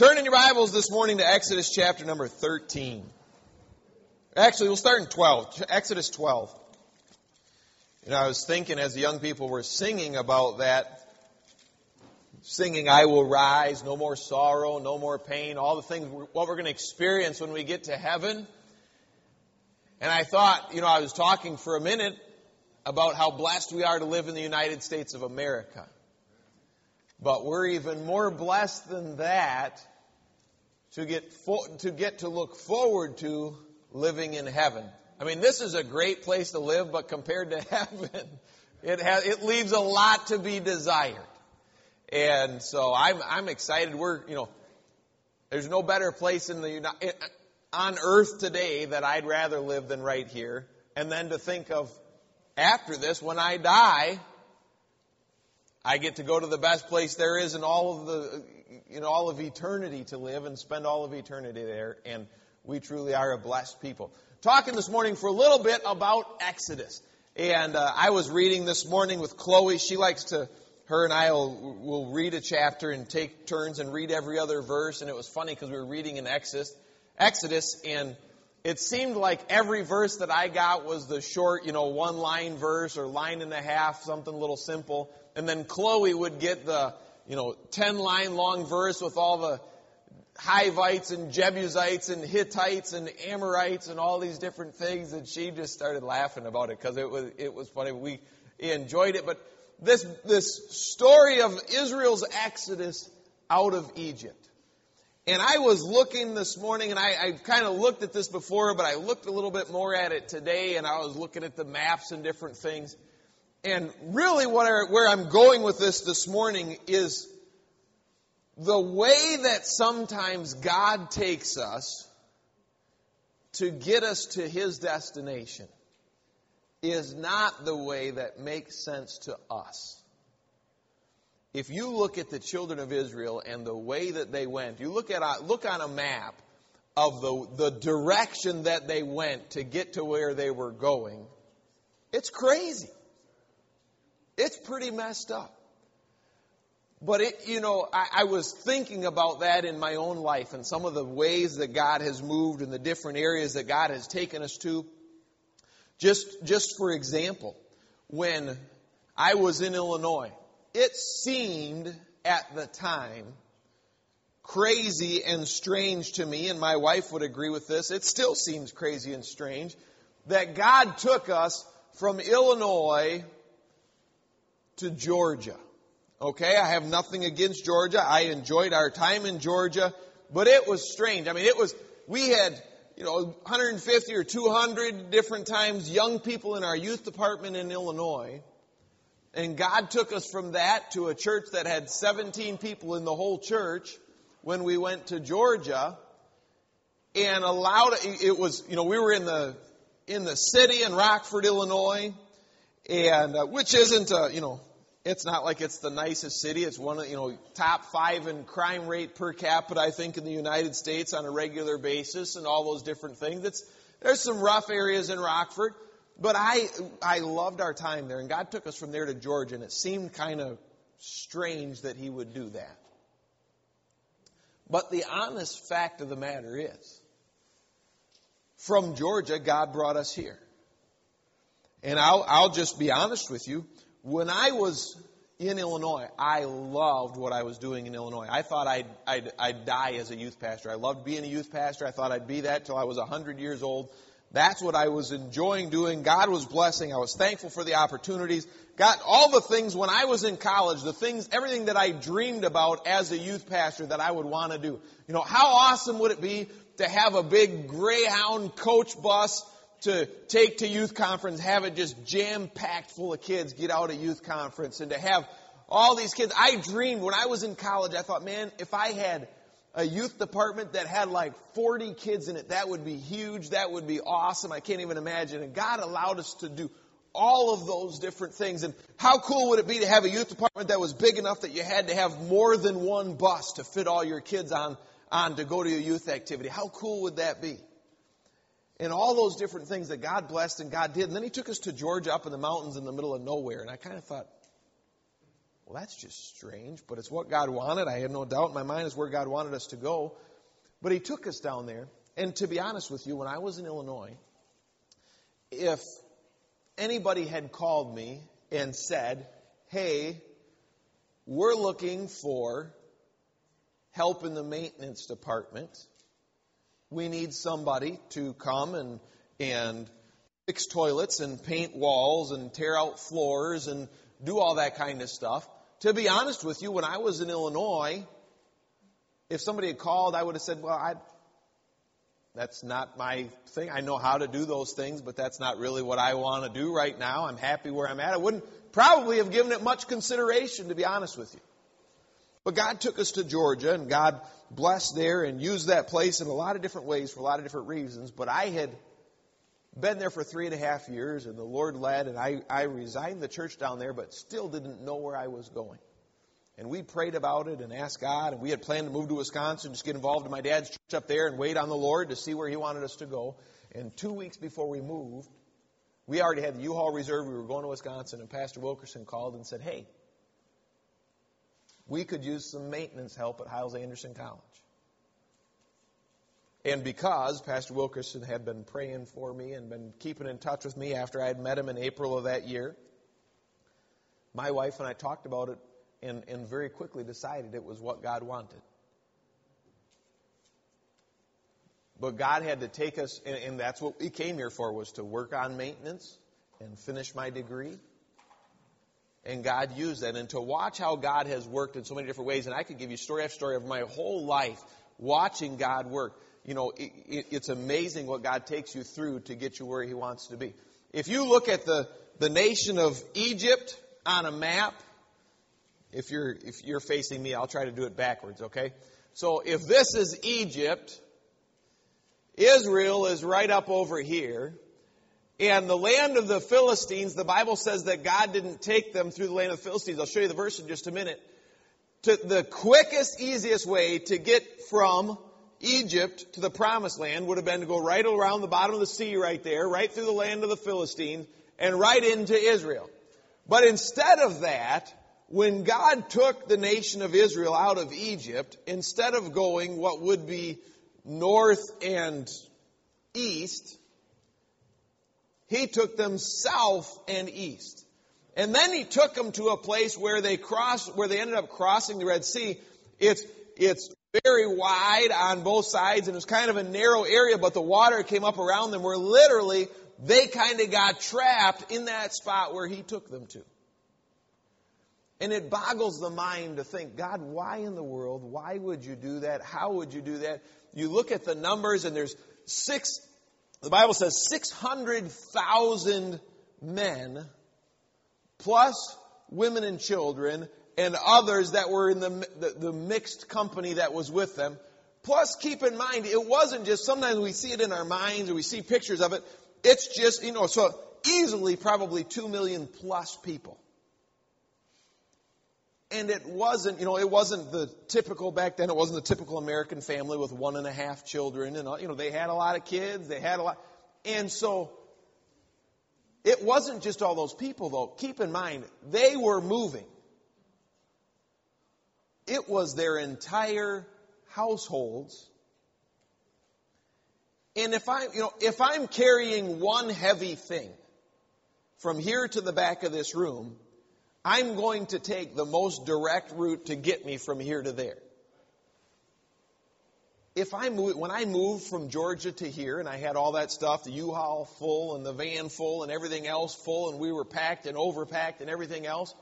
Turn in your Bibles this morning to Exodus chapter number 13. Actually, we'll start in 12. Exodus 12. You know, I was thinking as the young people were singing about that, singing, I will rise, no more sorrow, no more pain, all the things, what we're going to experience when we get to heaven. And I thought, you know, I was talking for a minute about how blessed we are to live in the United States of America. But we're even more blessed than that to get, fo- to get to look forward to living in heaven. I mean, this is a great place to live, but compared to heaven, it has, it leaves a lot to be desired. And so I'm, I'm excited. We're, you know, there's no better place in the, on earth today that I'd rather live than right here. And then to think of after this, when I die, I get to go to the best place there is in all of the, in all of eternity to live and spend all of eternity there. And we truly are a blessed people. Talking this morning for a little bit about Exodus. And uh, I was reading this morning with Chloe. She likes to, her and I will, will read a chapter and take turns and read every other verse. And it was funny because we were reading in Exodus, Exodus, and it seemed like every verse that I got was the short, you know, one line verse or line and a half, something a little simple. And then Chloe would get the, you know, 10 line long verse with all the Hivites and Jebusites and Hittites and Amorites and all these different things. And she just started laughing about it because it was, it was funny. We enjoyed it. But this, this story of Israel's exodus out of Egypt. And I was looking this morning, and I, I kind of looked at this before, but I looked a little bit more at it today, and I was looking at the maps and different things. And really, what I, where I'm going with this this morning is the way that sometimes God takes us to get us to His destination is not the way that makes sense to us if you look at the children of Israel and the way that they went, you look at look on a map of the, the direction that they went to get to where they were going, it's crazy. It's pretty messed up. But it, you know, I, I was thinking about that in my own life and some of the ways that God has moved and the different areas that God has taken us to. Just, just for example, when I was in Illinois, it seemed at the time crazy and strange to me, and my wife would agree with this. It still seems crazy and strange that God took us from Illinois to Georgia. Okay, I have nothing against Georgia. I enjoyed our time in Georgia, but it was strange. I mean, it was, we had, you know, 150 or 200 different times young people in our youth department in Illinois. And God took us from that to a church that had 17 people in the whole church when we went to Georgia and allowed it was you know we were in the in the city in Rockford Illinois and uh, which isn't a, you know it's not like it's the nicest city it's one of you know top 5 in crime rate per capita I think in the United States on a regular basis and all those different things it's there's some rough areas in Rockford but I, I loved our time there, and God took us from there to Georgia, and it seemed kind of strange that He would do that. But the honest fact of the matter is, from Georgia, God brought us here. And I'll, I'll just be honest with you. When I was in Illinois, I loved what I was doing in Illinois. I thought I'd, I'd, I'd die as a youth pastor. I loved being a youth pastor. I thought I'd be that till I was 100 years old. That's what I was enjoying doing. God was blessing. I was thankful for the opportunities. Got all the things when I was in college, the things, everything that I dreamed about as a youth pastor that I would want to do. You know, how awesome would it be to have a big Greyhound coach bus to take to youth conference, have it just jam packed full of kids get out of youth conference and to have all these kids. I dreamed when I was in college, I thought, man, if I had a youth department that had like 40 kids in it. That would be huge. That would be awesome. I can't even imagine. And God allowed us to do all of those different things. And how cool would it be to have a youth department that was big enough that you had to have more than one bus to fit all your kids on, on to go to a youth activity? How cool would that be? And all those different things that God blessed and God did. And then He took us to Georgia up in the mountains in the middle of nowhere. And I kind of thought, well, that's just strange, but it's what God wanted. I had no doubt in my mind is where God wanted us to go. But He took us down there. And to be honest with you, when I was in Illinois, if anybody had called me and said, hey, we're looking for help in the maintenance department, we need somebody to come and, and fix toilets and paint walls and tear out floors and do all that kind of stuff. To be honest with you, when I was in Illinois, if somebody had called, I would have said, well, I, that's not my thing. I know how to do those things, but that's not really what I want to do right now. I'm happy where I'm at. I wouldn't probably have given it much consideration, to be honest with you. But God took us to Georgia, and God blessed there and used that place in a lot of different ways for a lot of different reasons. But I had been there for three and a half years, and the Lord led, and I, I resigned the church down there, but still didn't know where I was going. And we prayed about it and asked God, and we had planned to move to Wisconsin, just get involved in my dad's church up there and wait on the Lord to see where He wanted us to go. And two weeks before we moved, we already had the U-Haul reserved. We were going to Wisconsin, and Pastor Wilkerson called and said, "Hey, we could use some maintenance help at Hyles Anderson College." And because Pastor Wilkerson had been praying for me and been keeping in touch with me after I had met him in April of that year, my wife and I talked about it and, and very quickly decided it was what God wanted. But God had to take us, and, and that's what we came here for, was to work on maintenance and finish my degree. And God used that. And to watch how God has worked in so many different ways, and I could give you story after story of my whole life watching God work you know, it, it, it's amazing what God takes you through to get you where He wants to be. If you look at the, the nation of Egypt on a map, if you're, if you're facing me, I'll try to do it backwards, okay? So if this is Egypt, Israel is right up over here. And the land of the Philistines, the Bible says that God didn't take them through the land of the Philistines. I'll show you the verse in just a minute. To the quickest, easiest way to get from Egypt to the promised land would have been to go right around the bottom of the sea right there, right through the land of the Philistines, and right into Israel. But instead of that, when God took the nation of Israel out of Egypt, instead of going what would be north and east, he took them south and east. And then he took them to a place where they crossed, where they ended up crossing the Red Sea. It's, it's very wide on both sides and it's kind of a narrow area, but the water came up around them where literally they kind of got trapped in that spot where he took them to. And it boggles the mind to think, God, why in the world? Why would you do that? How would you do that? You look at the numbers and there's six, the Bible says 600,000 men plus women and children and others that were in the, the, the, mixed company that was with them. Plus, keep in mind, it wasn't just, sometimes we see it in our minds or we see pictures of it. It's just, you know, so easily probably two million plus people. And it wasn't, you know, it wasn't the typical, back then, it wasn't the typical American family with one and a half children. And, uh, you know, they had a lot of kids, they had a lot. And so, it wasn't just all those people, though. Keep in mind, they were moving. It was their entire households. And if I, you know, if I'm carrying one heavy thing from here to the back of this room, I'm going to take the most direct route to get me from here to there. If I move, when I moved from Georgia to here and I had all that stuff, the U-Haul full and the van full and everything else full and we were packed and overpacked and everything else,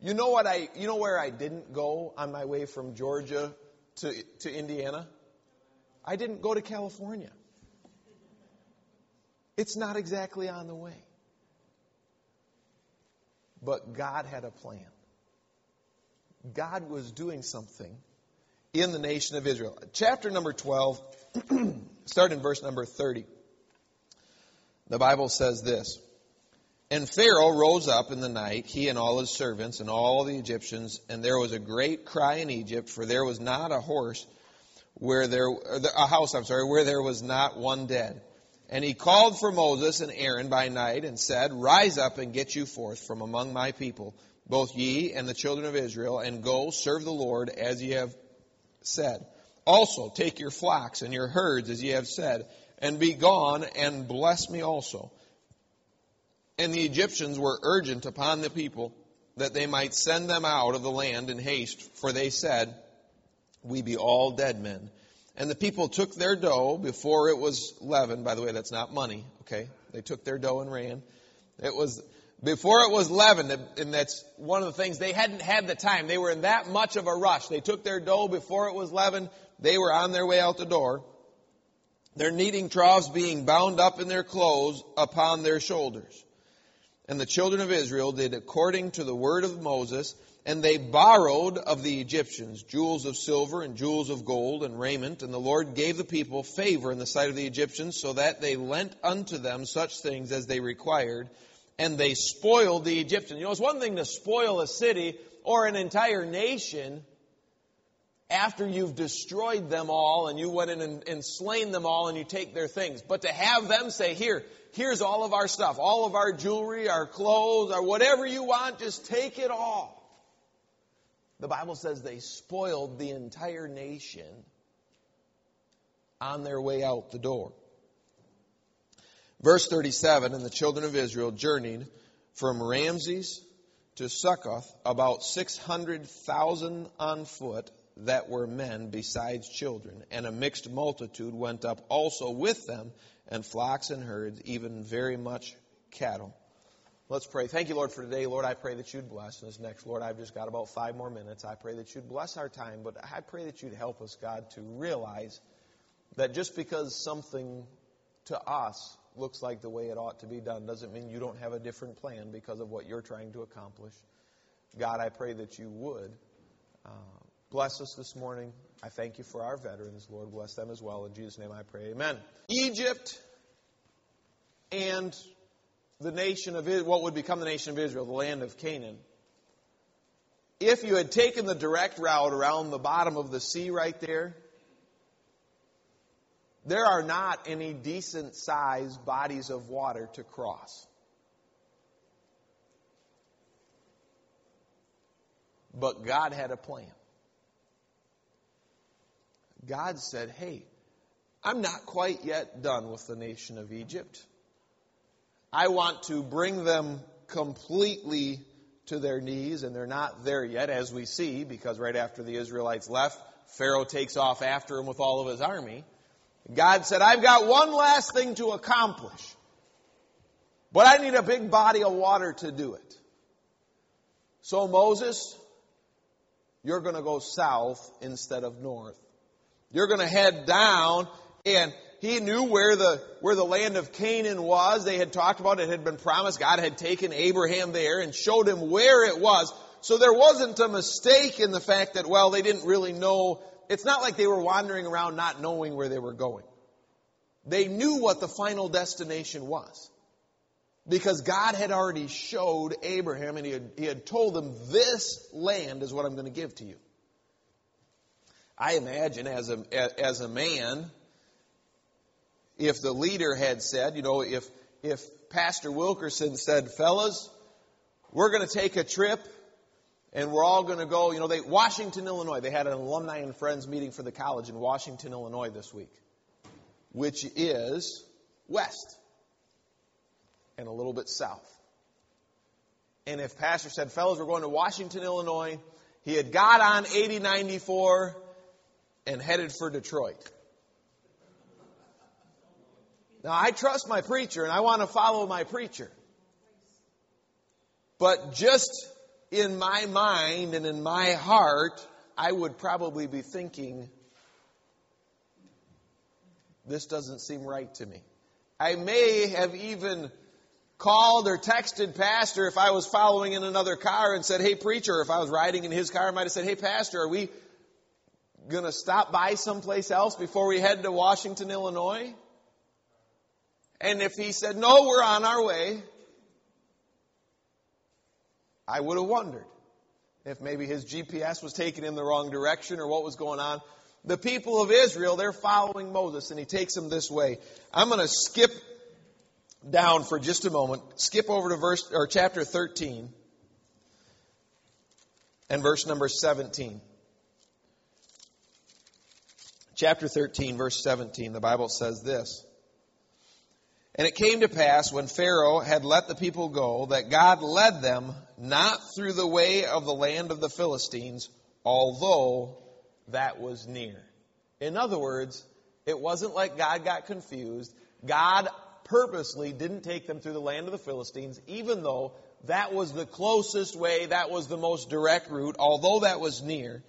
you know what I, you know where I didn't go on my way from Georgia to, to Indiana? I didn't go to California. It's not exactly on the way. But God had a plan. God was doing something in the nation of Israel. Chapter number 12, start in verse number 30. The Bible says this. And Pharaoh rose up in the night, he and all his servants and all the Egyptians, and there was a great cry in Egypt, for there was not a horse where there, a house, I'm sorry, where there was not one dead. And he called for Moses and Aaron by night and said, Rise up and get you forth from among my people, both ye and the children of Israel, and go serve the Lord as ye have said. Also take your flocks and your herds as ye have said, and be gone and bless me also. And the Egyptians were urgent upon the people that they might send them out of the land in haste, for they said, We be all dead men. And the people took their dough before it was leavened. By the way, that's not money, okay? They took their dough and ran. It was before it was leavened, and that's one of the things they hadn't had the time. They were in that much of a rush. They took their dough before it was leavened. They were on their way out the door. Their kneading troughs being bound up in their clothes upon their shoulders. And the children of Israel did according to the word of Moses, and they borrowed of the Egyptians jewels of silver and jewels of gold and raiment, and the Lord gave the people favor in the sight of the Egyptians, so that they lent unto them such things as they required and they spoiled the Egyptians. You know, it's one thing to spoil a city or an entire nation after you've destroyed them all and you went in and, and slain them all and you take their things. But to have them say, here, here's all of our stuff, all of our jewelry, our clothes, or whatever you want, just take it all. The Bible says they spoiled the entire nation on their way out the door. Verse 37 And the children of Israel journeyed from Ramses to Succoth, about 600,000 on foot that were men besides children. And a mixed multitude went up also with them, and flocks and herds, even very much cattle. Let's pray. Thank you, Lord, for today. Lord, I pray that you'd bless this next. Lord, I've just got about five more minutes. I pray that you'd bless our time, but I pray that you'd help us, God, to realize that just because something to us looks like the way it ought to be done doesn't mean you don't have a different plan because of what you're trying to accomplish. God, I pray that you would uh, bless us this morning. I thank you for our veterans. Lord, bless them as well. In Jesus' name I pray. Amen. Egypt and the nation of what would become the nation of Israel, the land of Canaan. If you had taken the direct route around the bottom of the sea right there, there are not any decent sized bodies of water to cross. But God had a plan. God said, Hey, I'm not quite yet done with the nation of Egypt. I want to bring them completely to their knees, and they're not there yet, as we see, because right after the Israelites left, Pharaoh takes off after them with all of his army. God said, I've got one last thing to accomplish, but I need a big body of water to do it. So Moses, you're going to go south instead of north. You're going to head down and he knew where the, where the land of Canaan was. They had talked about it, it had been promised. God had taken Abraham there and showed him where it was. So there wasn't a mistake in the fact that, well, they didn't really know it's not like they were wandering around not knowing where they were going. They knew what the final destination was. Because God had already showed Abraham and he had, he had told them, This land is what I'm going to give to you. I imagine as a, as a man, if the leader had said, you know, if, if Pastor Wilkerson said, fellas, we're going to take a trip and we're all going to go, you know, they, Washington, Illinois, they had an alumni and friends meeting for the college in Washington, Illinois this week, which is west and a little bit south. And if Pastor said, fellas, we're going to Washington, Illinois, he had got on 8094 and headed for Detroit. Now, I trust my preacher and I want to follow my preacher. But just in my mind and in my heart, I would probably be thinking, this doesn't seem right to me. I may have even called or texted pastor if I was following in another car and said, hey preacher, if I was riding in his car, I might have said, hey pastor, are we going to stop by someplace else before we head to Washington, Illinois? And if he said, no, we're on our way, I would have wondered if maybe his GPS was taking him the wrong direction or what was going on. The people of Israel, they're following Moses, and he takes them this way. I'm going to skip down for just a moment, skip over to verse or chapter 13. and verse number 17. Chapter 13, verse 17, the Bible says this. And it came to pass when Pharaoh had let the people go that God led them not through the way of the land of the Philistines, although that was near. In other words, it wasn't like God got confused. God purposely didn't take them through the land of the Philistines, even though that was the closest way, that was the most direct route, although that was near.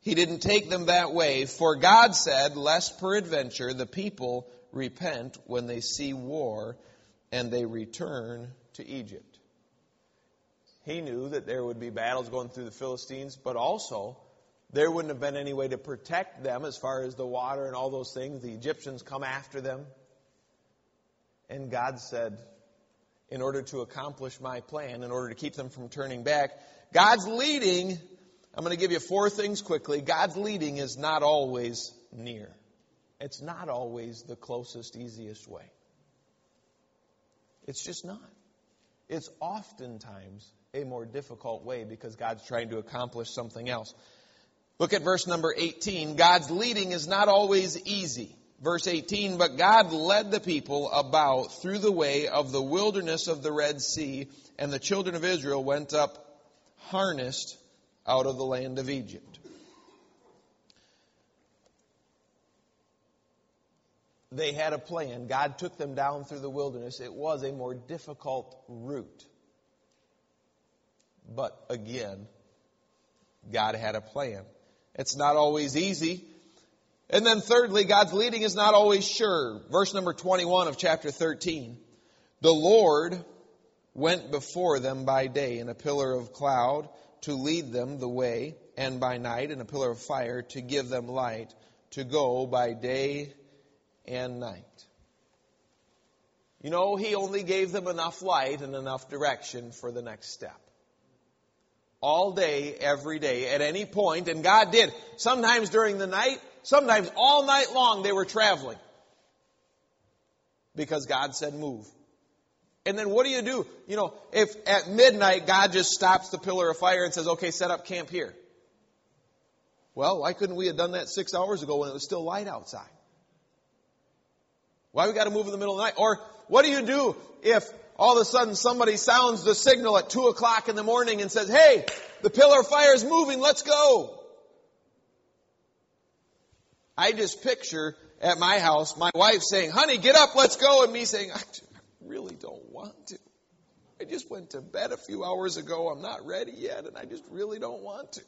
He didn't take them that way, for God said, lest peradventure the people repent when they see war and they return to Egypt. He knew that there would be battles going through the Philistines, but also there wouldn't have been any way to protect them as far as the water and all those things. The Egyptians come after them. And God said, in order to accomplish my plan, in order to keep them from turning back, God's leading, I'm going to give you four things quickly. God's leading is not always near. It's not always the closest, easiest way. It's just not. It's oftentimes a more difficult way because God's trying to accomplish something else. Look at verse number 18. God's leading is not always easy. Verse 18, but God led the people about through the way of the wilderness of the Red Sea, and the children of Israel went up harnessed out of the land of Egypt. They had a plan. God took them down through the wilderness. It was a more difficult route. But again, God had a plan. It's not always easy. And then thirdly, God's leading is not always sure. Verse number 21 of chapter 13. The Lord went before them by day in a pillar of cloud to lead them the way, and by night in a pillar of fire to give them light, to go by day and night. You know, He only gave them enough light and enough direction for the next step all day, every day, at any point, and God did. Sometimes during the night, sometimes all night long they were traveling. Because God said move. And then what do you do? You know, if at midnight God just stops the pillar of fire and says, okay, set up camp here. Well, why couldn't we have done that six hours ago when it was still light outside? Why we got to move in the middle of the night? Or what do you do if all of a sudden somebody sounds the signal at 2 o'clock in the morning and says, hey, the pillar of fire is moving, let's go. I just picture at my house my wife saying, honey, get up, let's go, and me saying, really don't want to. I just went to bed a few hours ago, I'm not ready yet, and I just really don't want to.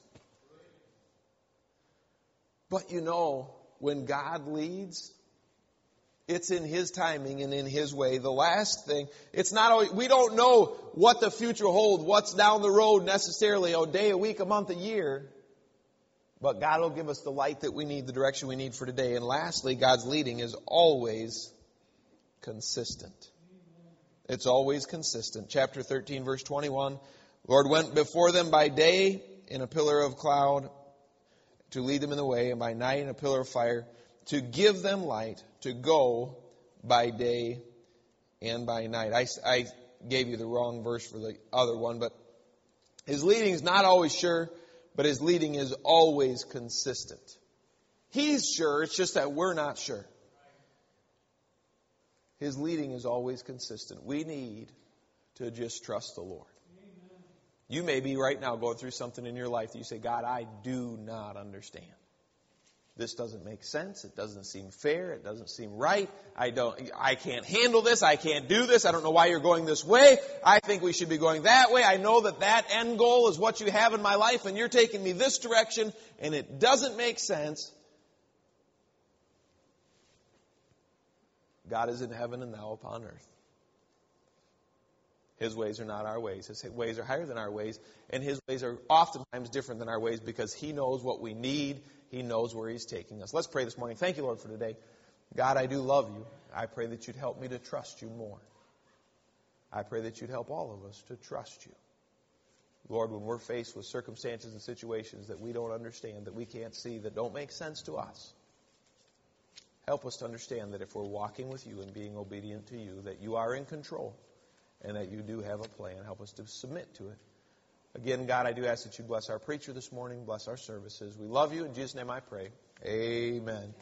But you know, when God leads, it's in His timing and in His way. The last thing, it's not always, we don't know what the future holds, what's down the road necessarily, a day, a week, a month, a year. But God will give us the light that we need, the direction we need for today. And lastly, God's leading is always consistent. It's always consistent. Chapter 13, verse 21. Lord went before them by day in a pillar of cloud to lead them in the way, and by night in a pillar of fire to give them light to go by day and by night. I, I gave you the wrong verse for the other one, but his leading is not always sure, but his leading is always consistent. He's sure, it's just that we're not sure. His leading is always consistent. We need to just trust the Lord. You may be right now going through something in your life that you say, God, I do not understand. This doesn't make sense. It doesn't seem fair. It doesn't seem right. I don't, I can't handle this. I can't do this. I don't know why you're going this way. I think we should be going that way. I know that that end goal is what you have in my life and you're taking me this direction and it doesn't make sense. God is in heaven and thou upon earth. His ways are not our ways. His ways are higher than our ways, and His ways are oftentimes different than our ways because He knows what we need he knows where He's taking us. Let's pray this morning. Thank you, Lord, for today. God, I do love you. I pray that you'd help me to trust you more. I pray that you'd help all of us to trust you. Lord, when we're faced with circumstances and situations that we don't understand, that we can't see, that don't make sense to us, help us to understand that if we're walking with you and being obedient to you, that you are in control and that you do have a plan. Help us to submit to it. Again, God, I do ask that you bless our preacher this morning, bless our services. We love you. In Jesus' name I pray. Amen.